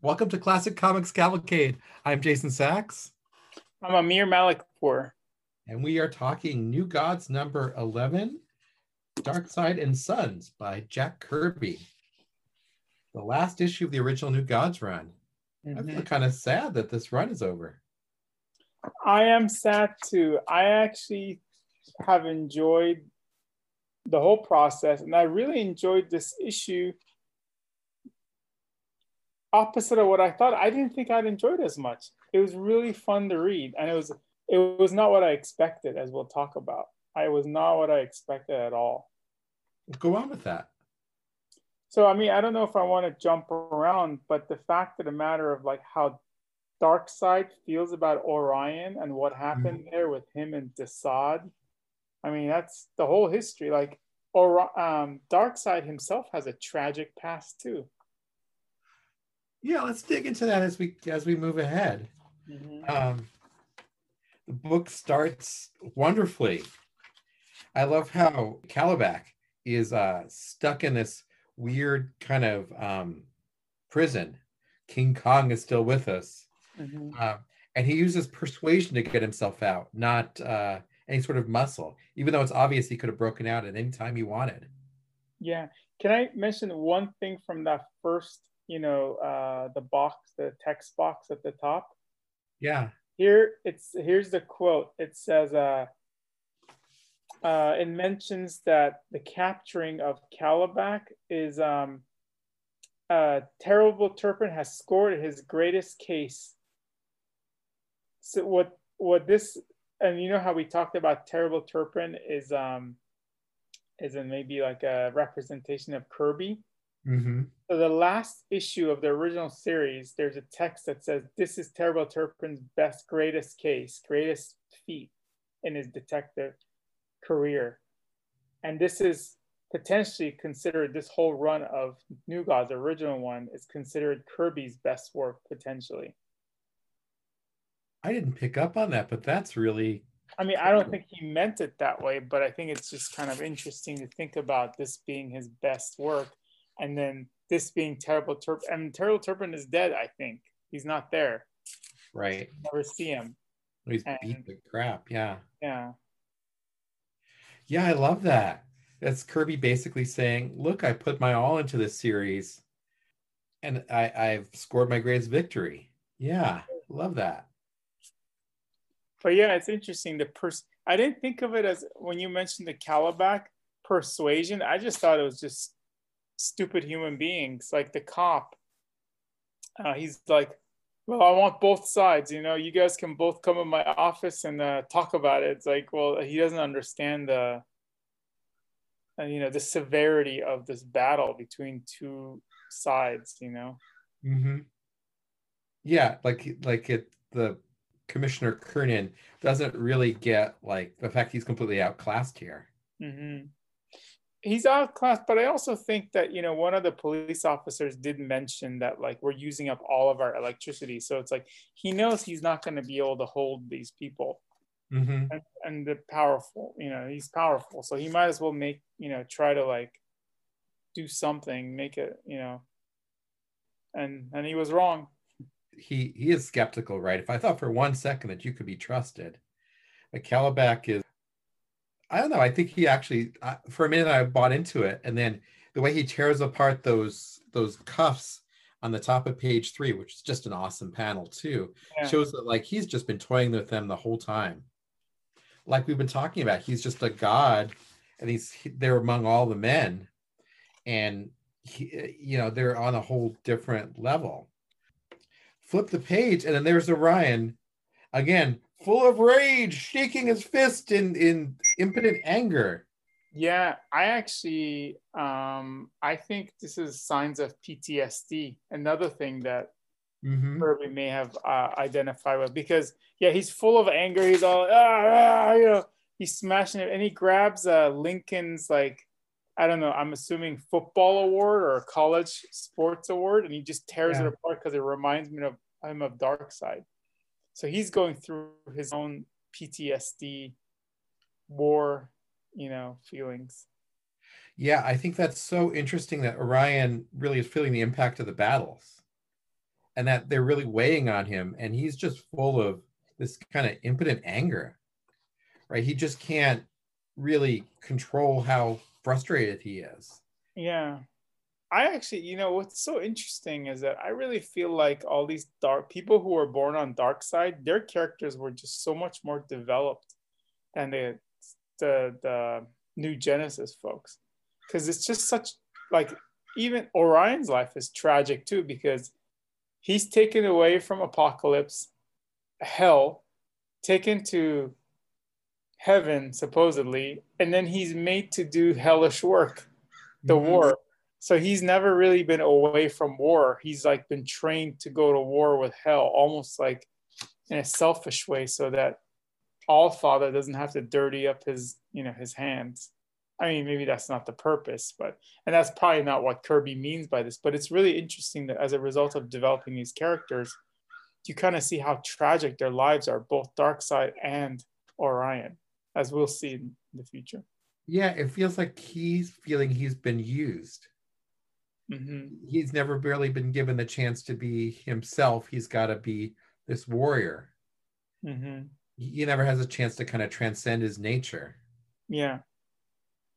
Welcome to Classic Comics Cavalcade. I'm Jason Sachs. I'm Amir Malikpour. And we are talking New Gods number 11, Darkseid and Sons by Jack Kirby. The last issue of the original New Gods run. Mm-hmm. I feel kind of sad that this run is over. I am sad too. I actually have enjoyed the whole process, and I really enjoyed this issue opposite of what I thought. I didn't think I'd enjoy it as much. It was really fun to read, and it was it was not what I expected, as we'll talk about. I was not what I expected at all. Go on with that. So I mean, I don't know if I want to jump around, but the fact of the matter of like how Darkseid feels about Orion and what happened mm-hmm. there with him and Desaad. I mean, that's the whole history. Like, or um, Darkseid himself has a tragic past too yeah let's dig into that as we as we move ahead. Mm-hmm. um, the book starts wonderfully. I love how Kalibak is uh, stuck in this weird kind of um, prison. King kong is still with us. Mm-hmm. uh, and he uses persuasion to get himself out not uh, any sort of muscle even though it's obvious he could have broken out at any time he wanted. Yeah. Can i mention one thing from that first you know uh, the box, the text box at the top. Yeah. Here it's here's the quote. It says, uh, uh, it mentions that the capturing of Kalibak is um, uh, Terrible Turpin has scored his greatest case. So what what this and you know how we talked about Terrible Turpin is um is in maybe like a representation of Kirby. Mm-hmm. So the last issue of the original series, there's a text that says, "This is Terrible Turpin's best, greatest case, greatest feat in his detective career," and this is potentially considered this whole run of New Gods, original one, is considered Kirby's best work potentially. I didn't pick up on that, but that's really. I mean, I don't think he meant it that way, but I think it's just kind of interesting to think about this being his best work and then this being terrible Turpin. And terrible Turpin is dead. I think he's not there. Right. Never see him. Oh, he's and, beat the crap. Yeah. Yeah. Yeah, I love that. That's Kirby basically saying, "Look, I put my all into this series, and I, I've scored my greatest victory." Yeah, love that. But yeah, it's interesting. The pers- I didn't think of it as when you mentioned the Kalibak persuasion. I just thought it was just stupid human beings like the cop. Uh, he's like well i want both sides you know you guys can both come in my office and uh, talk about it. It's like well he doesn't understand the uh, you know the severity of this battle between two sides you know? Mm-hmm. yeah like like it the commissioner kernan doesn't really get like the fact he's completely outclassed here. Mm-hmm he's outclassed, but I also think that you know one of the police officers did mention that like we're using up all of our electricity, so it's like he knows he's not going to be able to hold these people, mm-hmm. and, and the powerful, you know, he's powerful, so he might as well make you know try to like do something, make it, you know, and and he was wrong. He he is skeptical, right? If I thought for one second that you could be trusted, but Kalibak is I don't know. I think he actually, uh, for a minute, I bought into it, and then the way he tears apart those those cuffs on the top of page three, which is just an awesome panel too, yeah. shows that like he's just been toying with them the whole time. Like we've been talking about, he's just a god, and he's they're among all the men, and he, you know, they're on a whole different level. Flip the page, and then there's Orion again full of rage, shaking his fist in in impotent anger. Yeah, I actually um I think this is signs of PTSD. Another thing that mm-hmm. Kirby may have uh, identified with because yeah, he's full of anger. He's all ah, ah, you know, he's smashing it, and he grabs uh, Lincoln's like I don't know. I'm assuming football award or college sports award, and he just tears yeah. it apart because it reminds me of him of Darkseid. So he's going through his own PTSD, war, you know, feelings. Yeah, I think that's so interesting that Orion really is feeling the impact of the battles. and that they're really weighing on him and he's just full of this kind of impotent anger right he just can't really control how frustrated he is yeah i actually you know what's so interesting is that i really feel like all these dark people who were born on dark side their characters were just so much more developed than the the, the new genesis folks because it's just such like even orion's life is tragic too because he's taken away from Apokolips, hell, taken to heaven, supposedly, and then he's made to do hellish work, the mm-hmm. war. So he's never really been away from war. He's like been trained to go to war with hell, almost like in a selfish way, so that All Father doesn't have to dirty up his, you know, his hands. I mean, maybe that's not the purpose, but and that's probably not what Kirby means by this. But it's really interesting that as a result of developing these characters, you kind of see how tragic their lives are, both Darkseid and Orion, as we'll see in the future. Yeah, it feels like he's feeling he's been used. Mm-hmm. He's never really been given the chance to be himself. He's got to be this warrior. Mm-hmm. He never has a chance to kind of transcend his nature. Yeah.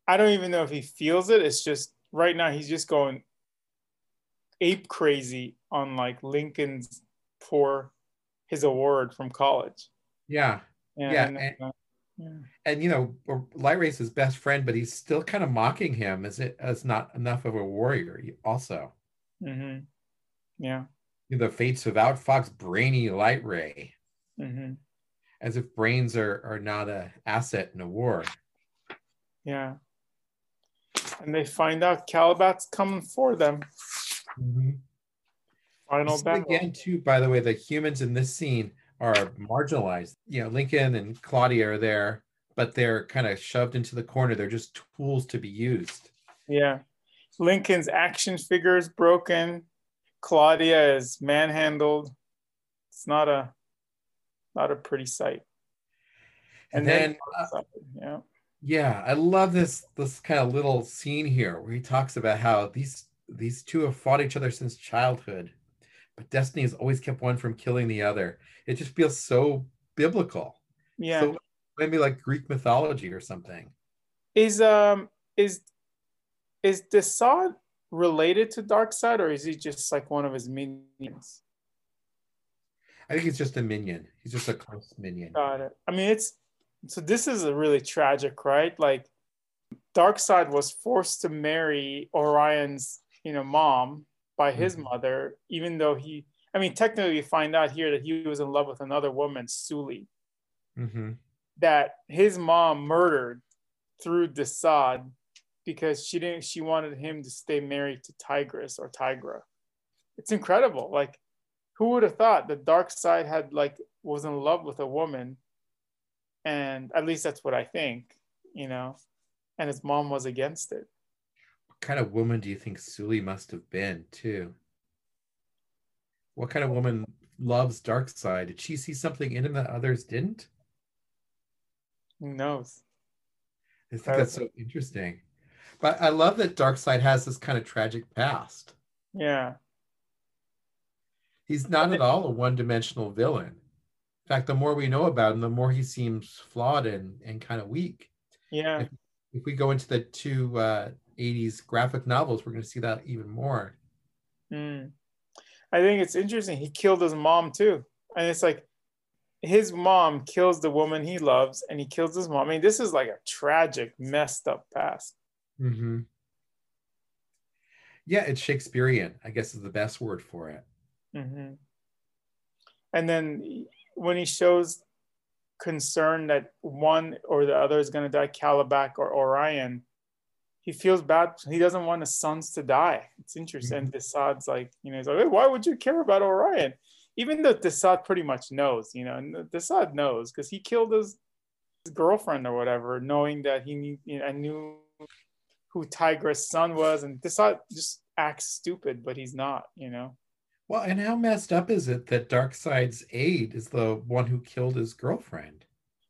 I don't even know if he feels it. It's just right now he's just going ape crazy on like Lincoln's for his award from college. Yeah. And, yeah. And, uh, yeah. and you know, Light his best friend, but he's still kind of mocking him as it as not enough of a warrior. Also. Mm-hmm. Yeah. The fates without Fox, brainy Light Ray. Mm-hmm. As if brains are are not a asset in a war. Yeah and they find out Kalibak's coming for them. Mm-hmm. Final battle. Again, too, by the way, the humans in this scene are marginalized. You know, Lincoln and Claudia are there, but they're kind of shoved into the corner. They're just tools to be used. Yeah. Lincoln's action figure is broken. Claudia is manhandled. It's not a not a pretty sight. And, and then, then uh, yeah. Yeah, I love this this kind of little scene here where he talks about how these these two have fought each other since childhood, but destiny has always kept one from killing the other. It just feels so biblical. Yeah. So maybe like Greek mythology or something. Is um is is Desaad related to Darkseid or is he just like one of his minions? I think he's just a minion. He's just a close minion. Got it. I mean, it's so this is a really tragic, right? Like Darkseid was forced to marry Orion's, you know, mom by his mm-hmm. mother, even though he, I mean, technically we find out here that he was in love with another woman, Suli, mm-hmm. that his mom murdered through Desaad because she didn't, she wanted him to stay married to Tigress or Tigra. It's incredible. Like, who would have thought the Darkseid had like was in love with a woman and at least that's what I think, you know. And his mom was against it. What kind of woman do you think Suli must have been, too? What kind of woman loves Darkseid? Did she see something in him that others didn't? Who knows? I think that's so interesting. But I love that Darkseid has this kind of tragic past. Yeah. He's not at all a one-dimensional villain In fact, the more we know about him, the more he seems flawed and, and kind of weak. Yeah. If, if we go into the two uh, 80s graphic novels, we're going to see that even more. Mm. I think it's interesting. He killed his mom too. And it's like his mom kills the woman he loves and he kills his mom. I mean, this is like a tragic, messed up past. Mm-hmm. Yeah, it's Shakespearean, I guess is the best word for it. Mm-hmm. And then when he shows concern that one or the other is going to die, Kalibak or Orion, he feels bad. He doesn't want his sons to die. It's interesting. Mm-hmm. Desaad's like, you know, he's like, hey, why would you care about Orion? Even though Desaad pretty much knows, you know, and Desaad knows because he killed his, his, girlfriend or whatever, knowing that he knew, you know, I knew who Tigress' son was, and Desaad just acts stupid, but he's not, you know. Well, and how messed up is it that Darkseid's aide is the one who killed his girlfriend?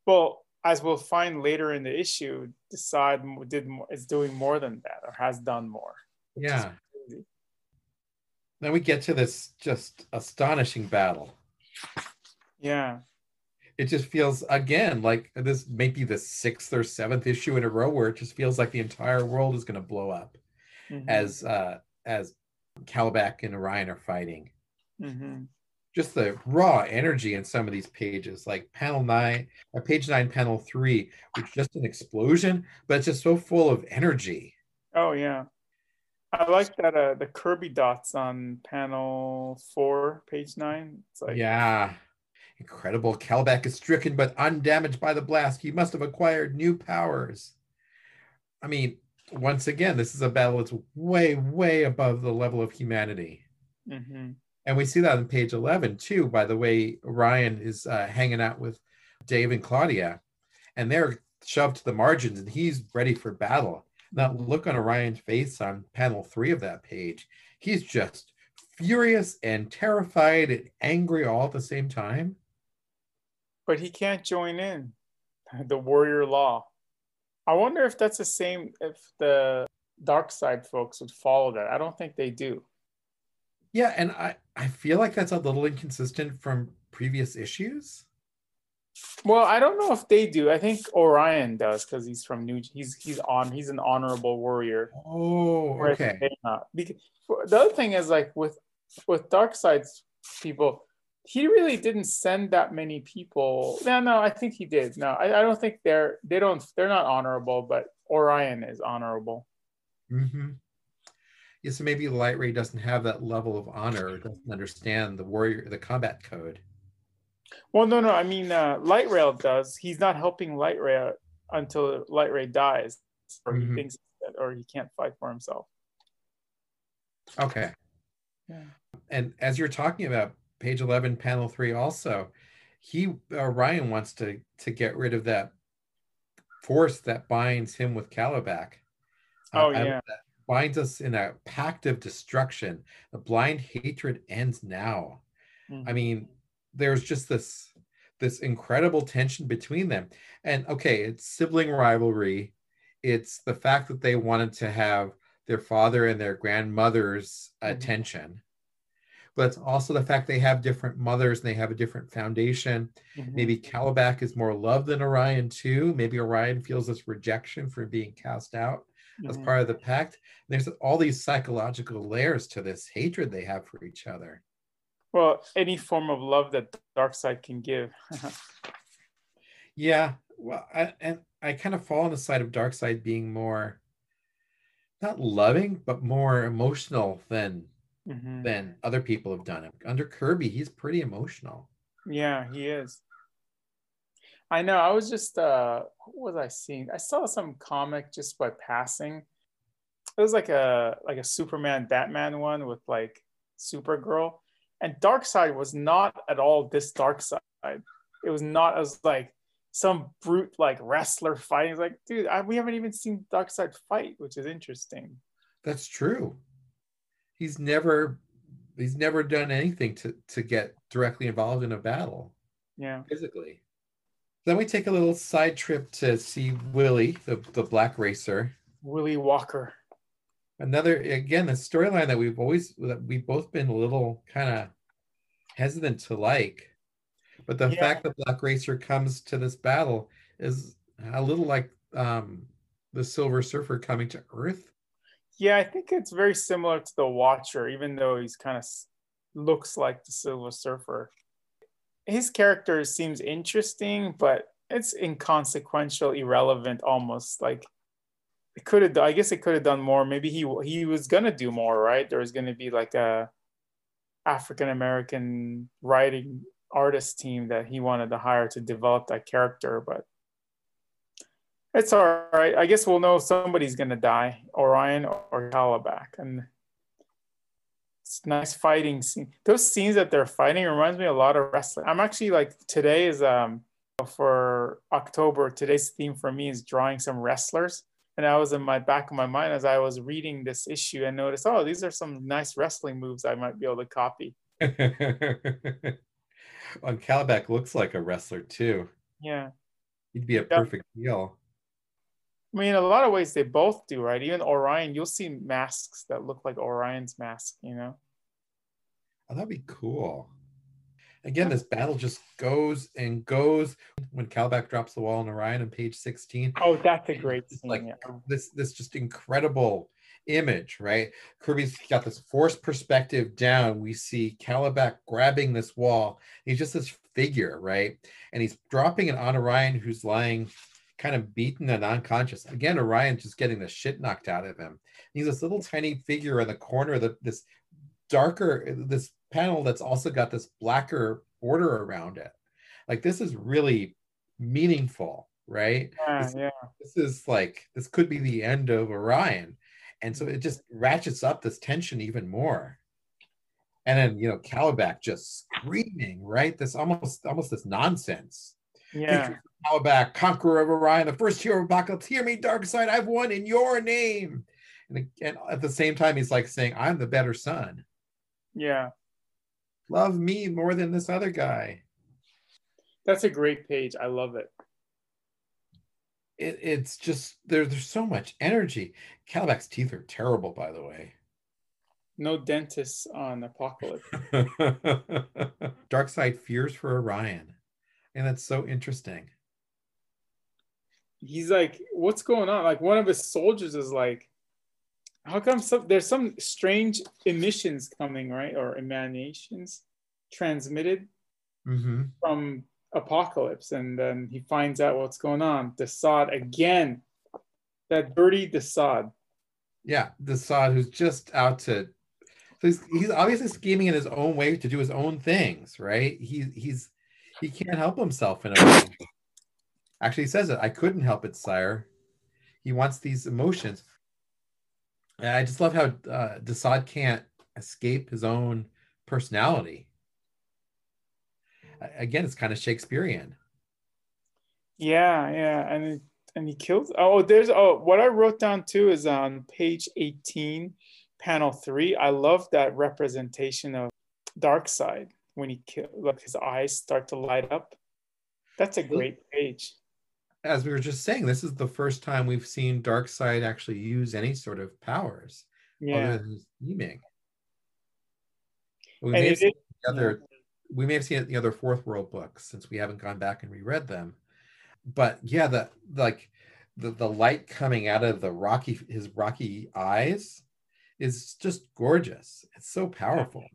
Well, as we'll find later in the issue, Desaad did more, is doing more than that or has done more. Yeah. then we get to this just astonishing battle. Yeah. It just feels again like this may be the sixth or seventh issue in a row where it just feels like the entire world is going to blow up Mhm. as uh as Kalibak and Orion are fighting. Mhm. Just the raw energy in some of these pages, like panel nine, uh, page nine, panel three, which is just an explosion, but it's just so full of energy. Oh yeah. I like that uh the Kirby dots on panel four, page nine. It's like yeah. Incredible. Kalibak is stricken but undamaged by the blast. He must have acquired new powers. I mean, once again, this is a battle that's way, way above the level of humanity. Mhm. And we see that on page 11 too, by the way, Ryan is uh, hanging out with Dave and Claudia, and they're shoved to the margins and he's ready for battle. That look on Orion's face on panel three of that page, he's just furious and terrified and angry all at the same time. but he can't join in the warrior law. I wonder if that's the same if the Darkseid folks would follow that. I don't think they do. Yeah, and I, I feel like that's a little inconsistent from previous issues. Well, I don't know if they do. I think Orion does because he's from New. He's he's on. He's an honorable warrior. Oh, okay. Because the other thing is like with with Darkseid's people, he really didn't send that many people. No, no, I think he did. No, I, I don't think they're they don't they're not honorable, but Orion is honorable. Mm-hmm. Yeah, so maybe Light Ray doesn't have that level of honor, doesn't understand the warrior, the combat code. Well, no, no. I mean, uh, Light Ray does. He's not helping Light Ray until Light Ray dies, or he Mhm. thinks that, or he can't fight for himself. Okay. Yeah. And as you're talking about page 11, panel three, also, he uh, Ryan wants to to get rid of that force that binds him with Kalibak. Uh, Oh I- yeah. that binds us in a pact of destruction. The blind hatred ends now. I Mhm. mean, there's just this this incredible tension between them. And okay, it's sibling rivalry. It's the fact that they wanted to have their father and their grandmother's Mhm. attention. But it's also the fact they have different mothers and they have a different foundation. Mhm. Maybe Kalibak is more loved than Orion too. Maybe Orion feels this rejection for being cast out as Mhm. part of the pact. There's all these psychological layers to this hatred they have for each other. Well, any form of love that Darkseid can give. Yeah, well, I, and I kind of fall on the side of Darkseid being more not loving, but more emotional than Mhm. than other people have done. It under Kirby, he's pretty emotional. Yeah, he is. I know. I was just uh what was I seeing? I saw some comic just by passing. It was like a like a Superman Batman one with like Supergirl. And Darkseid was not at all this Darkseid. It was not as like some brute like wrestler fighting. It's like, dude, I, we haven't even seen Darkseid fight, which is interesting. That's true. He's never he's never done anything to to get directly involved in a battle Yeah. physically. Then we take a little side trip to see Willie, the, the black racer. Willie Walker. another again the storyline that we've always that we've both been a little kind of hesitant to like but the Yeah. fact that black racer comes to this battle is a little like um the silver surfer coming to earth Yeah, I think it's very similar to the Watcher, even though he's kind of looks like the Silver Surfer. His character seems interesting, but it's inconsequential, irrelevant, almost like it could have. I guess it could have done more. Maybe he he was gonna do more, right? There was gonna be like a African American writing artist team that he wanted to hire to develop that character, but it's all right. I guess we'll know somebody's gonna die, Orion or Kalibak, and it's nice fighting scene. Those scenes that they're fighting reminds me a lot of wrestling. I'm actually like today is um for October. Today's theme for me is drawing some wrestlers, and I was in my back of my mind as I was reading this issue and noticed, oh, these are some nice wrestling moves I might be able to copy. on Kalibak looks like a wrestler too Yeah. he'd be a Yeah. perfect heel I mean, in a lot of ways, they both do, right? Even Orion, you'll see masks that look like Orion's mask, you know? Oh, that'd be cool. Again, this battle just goes and goes when Kalibak drops the wall on Orion on page 16. Oh, that's a great scene. Like yeah. Oh, this, this just incredible image, right? Kirby's got this forced perspective down. We see Kalibak grabbing this wall. He's just this figure, right? And he's dropping it on Orion, who's lying kind of beaten and unconscious. Again, Orion just getting the shit knocked out of him. He's this little tiny figure in the corner of the, this darker, this panel that's also got this blacker border around it. Like this is really meaningful, right? Yeah, this, yeah. this is like this could be the end of Orion. And so it just ratchets up this tension even more. And then you know, Kalibak just screaming, right? This almost almost this nonsense. Yeah. Kalibak, conqueror of Orion, the first hero of Apokolips. Hear me, Darkseid, I've won in your name. And, and at the same time, he's like saying, I'm the better son. Yeah. Love me more than this other guy. That's a great page. I love it. It, it's just there, there's so much energy. Kalibak's teeth are terrible, by the way. No dentists on Apokolips. Darkseid fears for Orion. And that's so interesting. He's like, what's going on? Like one of his soldiers is like, how come some, there's some strange emissions coming, right? Or emanations transmitted Mm-hmm. from Apokolips. And then he finds out what's going on. Desaad again. That dirty Desaad. Yeah, Desaad who's just out to so he's, he's obviously scheming in his own way to do his own things, right? He he's he can't help himself in a way. Actually, he says it. I couldn't help it, sire. He wants these emotions. And I just love how uh, Desaad can't escape his own personality. Again, it's kind of Shakespearean. Yeah, yeah. And it, and he kills oh there's oh what I wrote down too is on page 18, panel three. I love that representation of Darkseid when he kill like his eyes start to light up. That's a great page. As we were just saying, this is the first time we've seen Darkseid actually use any sort of powers Yeah. other than his scheming. We may, have seen is- the other, we may have seen it in the other fourth world books since we haven't gone back and reread them. But yeah, the like the, the light coming out of the rocky his rocky eyes is just gorgeous. It's so powerful.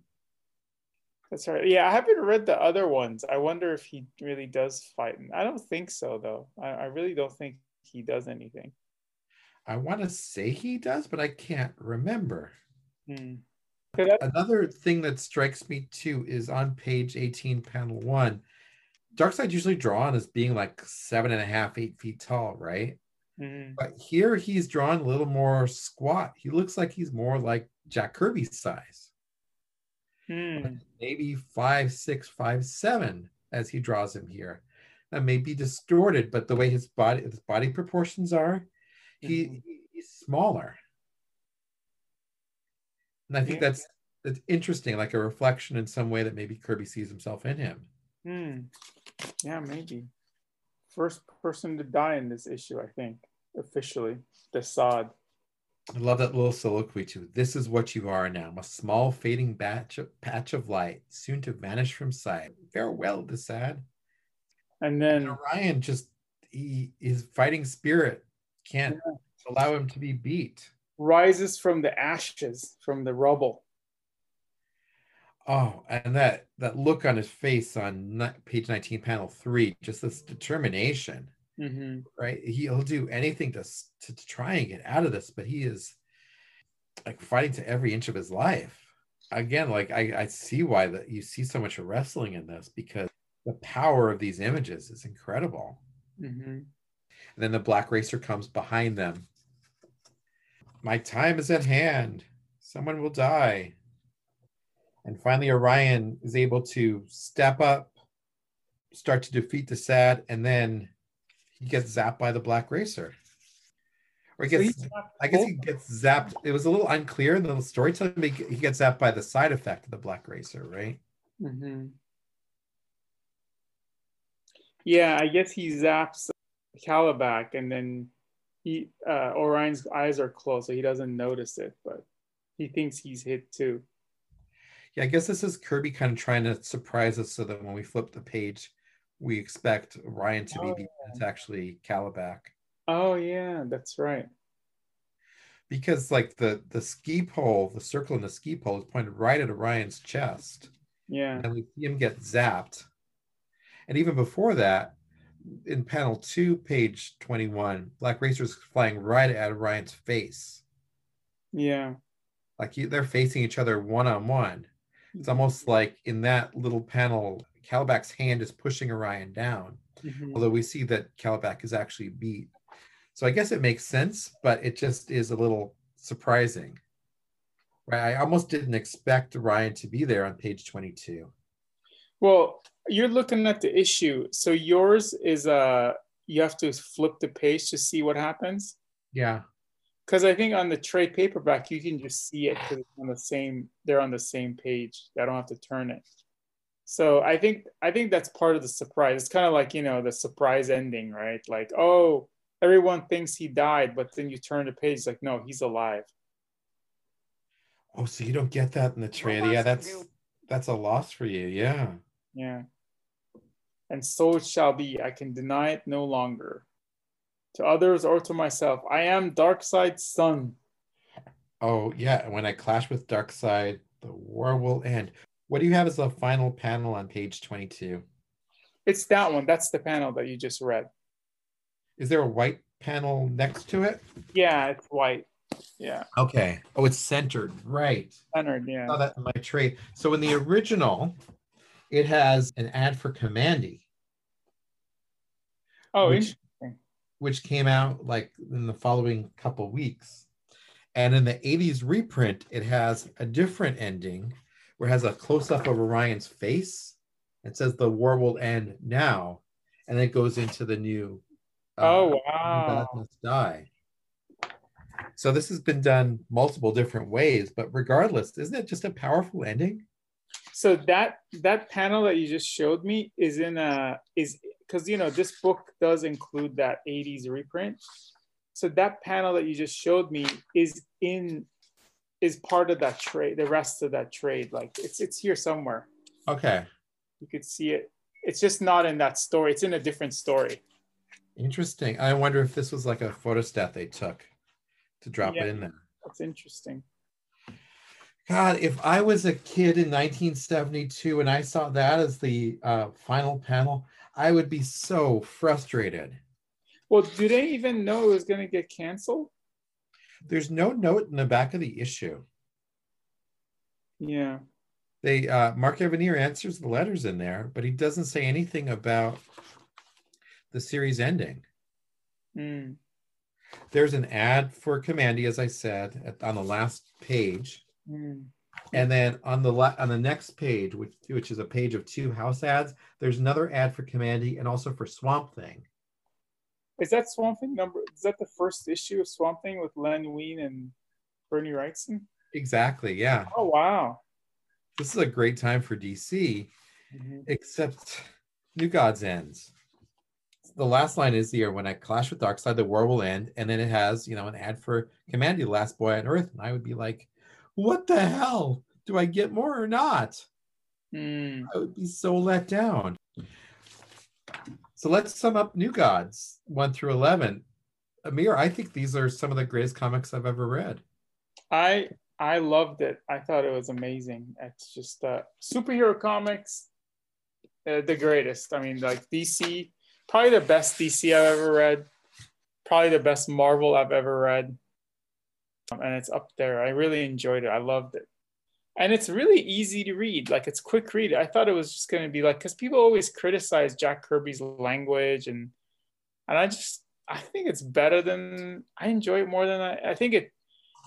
That's right. Yeah, I haven't read the other ones. I wonder if he really does fight. I don't think so, though. I, I really don't think he does anything. I want to say he does, but I can't remember. Hmm. Another thing that strikes me too is on page 18, panel one. Darkseid's usually drawn as being like seven and a half, eight feet tall, right? Mhm. But here he's drawn a little more squat. He looks like he's more like Jack Kirby's size, Hmm. maybe five, six, five, seven, as he draws him here. That may be distorted, but the way his body his body proportions are, he, Mhm. he's smaller. And I think Yeah. that's that's interesting, like a reflection in some way that maybe Kirby sees himself in him. Hmm. Yeah, maybe. First person to die in this issue, I think, officially. Desaad. I love that little soliloquy too. This is what you are now, a small fading batch of, patch of light, soon to vanish from sight. Farewell, Desaad. And And then Orion just he his fighting spirit can't allow him to be beat. rises from the ashes, from the rubble. Oh, and that that look on his face on page 19, panel three, just this determination, hmm right? He'll do anything to, to to try and get out of this, but he is like fighting to every inch of his life. Again, like I, I see why that you see so much wrestling in this because the power of these images is incredible. hmm And then the black racer comes behind them. My time is at hand. Someone will die. And finally, Orion is able to step up, start to defeat the sad, and then he gets zapped by the black racer. Or he gets, he's I guess he gets zapped. It was a little unclear in the storytelling. He he gets zapped by the side effect of the black racer, right? hmm Yeah, I guess he zaps Kalibak, and then he uh, Orion's eyes are closed, so he doesn't notice it, but he thinks he's hit too. Yeah, I guess this is Kirby kind of trying to surprise us so that when we flip the page, we expect Ryan to be Oh, beaten. It's actually Kalibak. Oh yeah, that's right. Because like the the ski pole, the circle in the ski pole is pointed right at Orion's chest. Yeah. And we see him get zapped. And even before that, in panel two, page 21, Black Racer's flying right at Orion's face. Yeah. Like he, they're facing each other one on one. It's mm-hmm. almost like in that little panel, Kalibak's hand is pushing Orion down, Mhm. although we see that Kalibak is actually beat. So I guess it makes sense, but it just is a little surprising. Right? I almost didn't expect Orion to be there on page 22. Well, you're looking at the issue. So yours is uh you have to flip the page to see what happens. Yeah. Because I think on the trade paperback you can just see it 'cause it's on the same. They're on the same page. I don't have to turn it. So I think I think that's part of the surprise. It's kind of like you know the surprise ending, right? Like oh, everyone thinks he died, but then you turn the page like no, he's alive. Oh, so you don't get that in the trade. Yeah, that's that's a loss for you. Yeah. Yeah. And so it shall be. I can deny it no longer. To others or to myself, I am Darkseid's son. Oh, yeah. When I clash with dark side the war will end. What do you have as the final panel on page 22? It's that one. That's the panel that you just read. Is there a white panel next to it? Yeah, it's white. Yeah, Okay. Oh, it's centered. Right. I Yeah. saw that in my trade. So in the original, it has an ad for Kamandi, Oh, which, interesting. which came out like in the following couple weeks. And in the 80s reprint, it has a different ending where it has a close up of Orion's face. It says the war will end now. And it goes into the new uh, Oh, wow. must die. So this has been done multiple different ways, but regardless, isn't it just a powerful ending? So that that panel that you just showed me is in a is because you know this book does include that 80s reprint. So that panel that you just showed me is in is part of that trade, the rest of that trade. Like it's it's here somewhere. Okay, You could see it. It's just not in that story. It's in a different story. interesting. I wonder if this was like a photostat they took to drop Yeah. it in there. That's interesting. God, if I was a kid in 1972 and I saw that as the uh, final panel, I would be so frustrated. Well, do they even know it was going to get canceled? There's no note in the back of the issue. Yeah. They uh, Mark Evanier answers the letters in there, but he doesn't say anything about the series ending. Mm. There's an ad for Kamandi, as I said, at, on the last page, Mm. and then on the la- on the next page, which which is a page of two house ads, there's another ad for Kamandi and also for Swamp Thing. Is that Swamp Thing number? Is that the first issue of Swamp Thing with Len Wein and Bernie Wrightson? Exactly, yeah. Oh wow. This is a great time for DC, Mhm. except New Gods ends. The last line is here when I clash with Darkseid, the war will end, and then it has, you know, an ad for Kamandi, the last boy on Earth, and I would be like, "What the hell? Do I get more or not?" Mm. I would be so let down. So let's sum up New Gods one through eleven. Amir, I think these are some of the greatest comics I've ever read. I I loved it. I thought it was amazing. It's just uh, superhero comics, uh, the greatest. I mean, like DC, probably the best DC I've ever read. Probably the best Marvel I've ever read. Um, and it's up there. I really enjoyed it. I loved it. And it's really easy to read. Like it's quick read. I thought it was just going to be like, because people always criticize Jack Kirby's language, and and I just I think it's better than I enjoy it more than I. I think it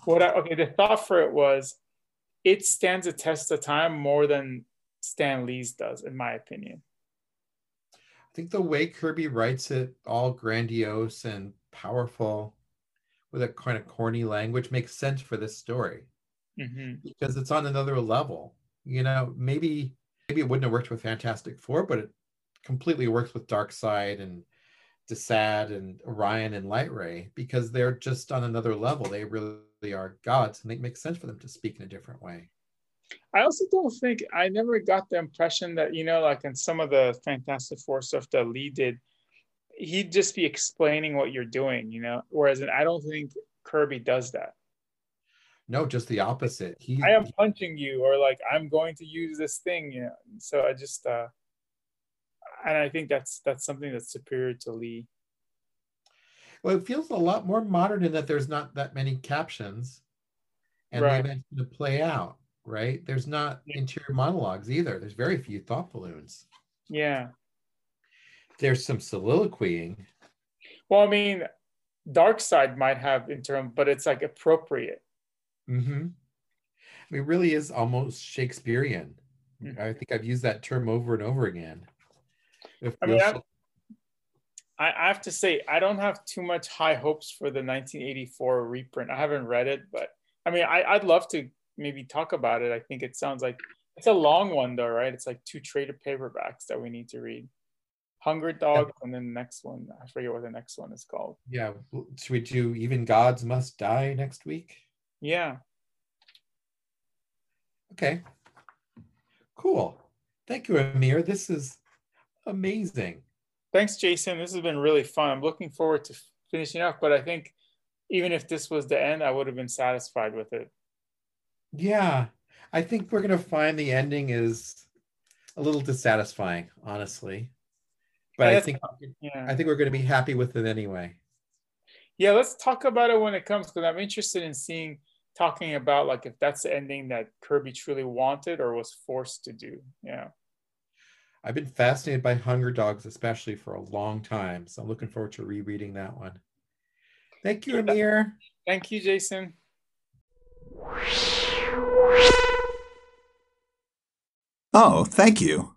what I, okay the thought for it was it stands a test of time more than stan lee's does in my opinion I think the way Kirby writes it, all grandiose and powerful, with a kind of corny language, makes sense for this story hmm because it's on another level. You know, maybe maybe it wouldn't have worked with Fantastic Four, but it completely works with Darkseid and Desaad and Orion and Light Ray because they're just on another level. They really are gods, and it makes sense for them to speak in a different way. I also don't think I never got the impression that you know, like in some of the Fantastic Four stuff that Lee did, he'd just be explaining what you're doing, you know. Whereas I don't think Kirby does that. No, just the opposite. He I am punching you, or like I'm going to use this thing, you know. So I just uh and I think that's that's something that's superior to Lee. Well, it feels a lot more modern in that there's not that many captions and right. the events to play out, right? There's not yeah. interior monologues either. There's very few thought balloons. Yeah. There's some soliloquying. Well, I mean, Darkseid might have interim, but it's like appropriate. Mm-hmm. I mean, it really is almost Shakespearean. Mm-hmm. I think I've used that term over and over again. I mean, I, I have to say, I don't have too much high hopes for the 1984 reprint. I haven't read it, but I mean, I, I'd love to maybe talk about it. I think it sounds like it's a long one, though, right? It's like two traded paperbacks that we need to read. Hunger Dog, and then the next one, I forget what the next one is called. Yeah, should we do Even Gods Must Die next week? Yeah. Okay. Cool. Thank you, Amir. This is amazing. Thanks, Jason. This has been really fun. I'm looking forward to finishing up, but I think even if this was the end, I would have been satisfied with it. Yeah. I think we're going to find the ending is a little dissatisfying, honestly. But I think yeah. I think we're going to be happy with it anyway. Yeah, let's talk about it when it comes because I'm interested in seeing talking about like if that's the ending that Kirby truly wanted or was forced to do. Yeah. I've been fascinated by Hunger Dogs, especially for a long time. So I'm looking forward to rereading that one. Thank you, Amir. Thank you, Jason. Oh, thank you.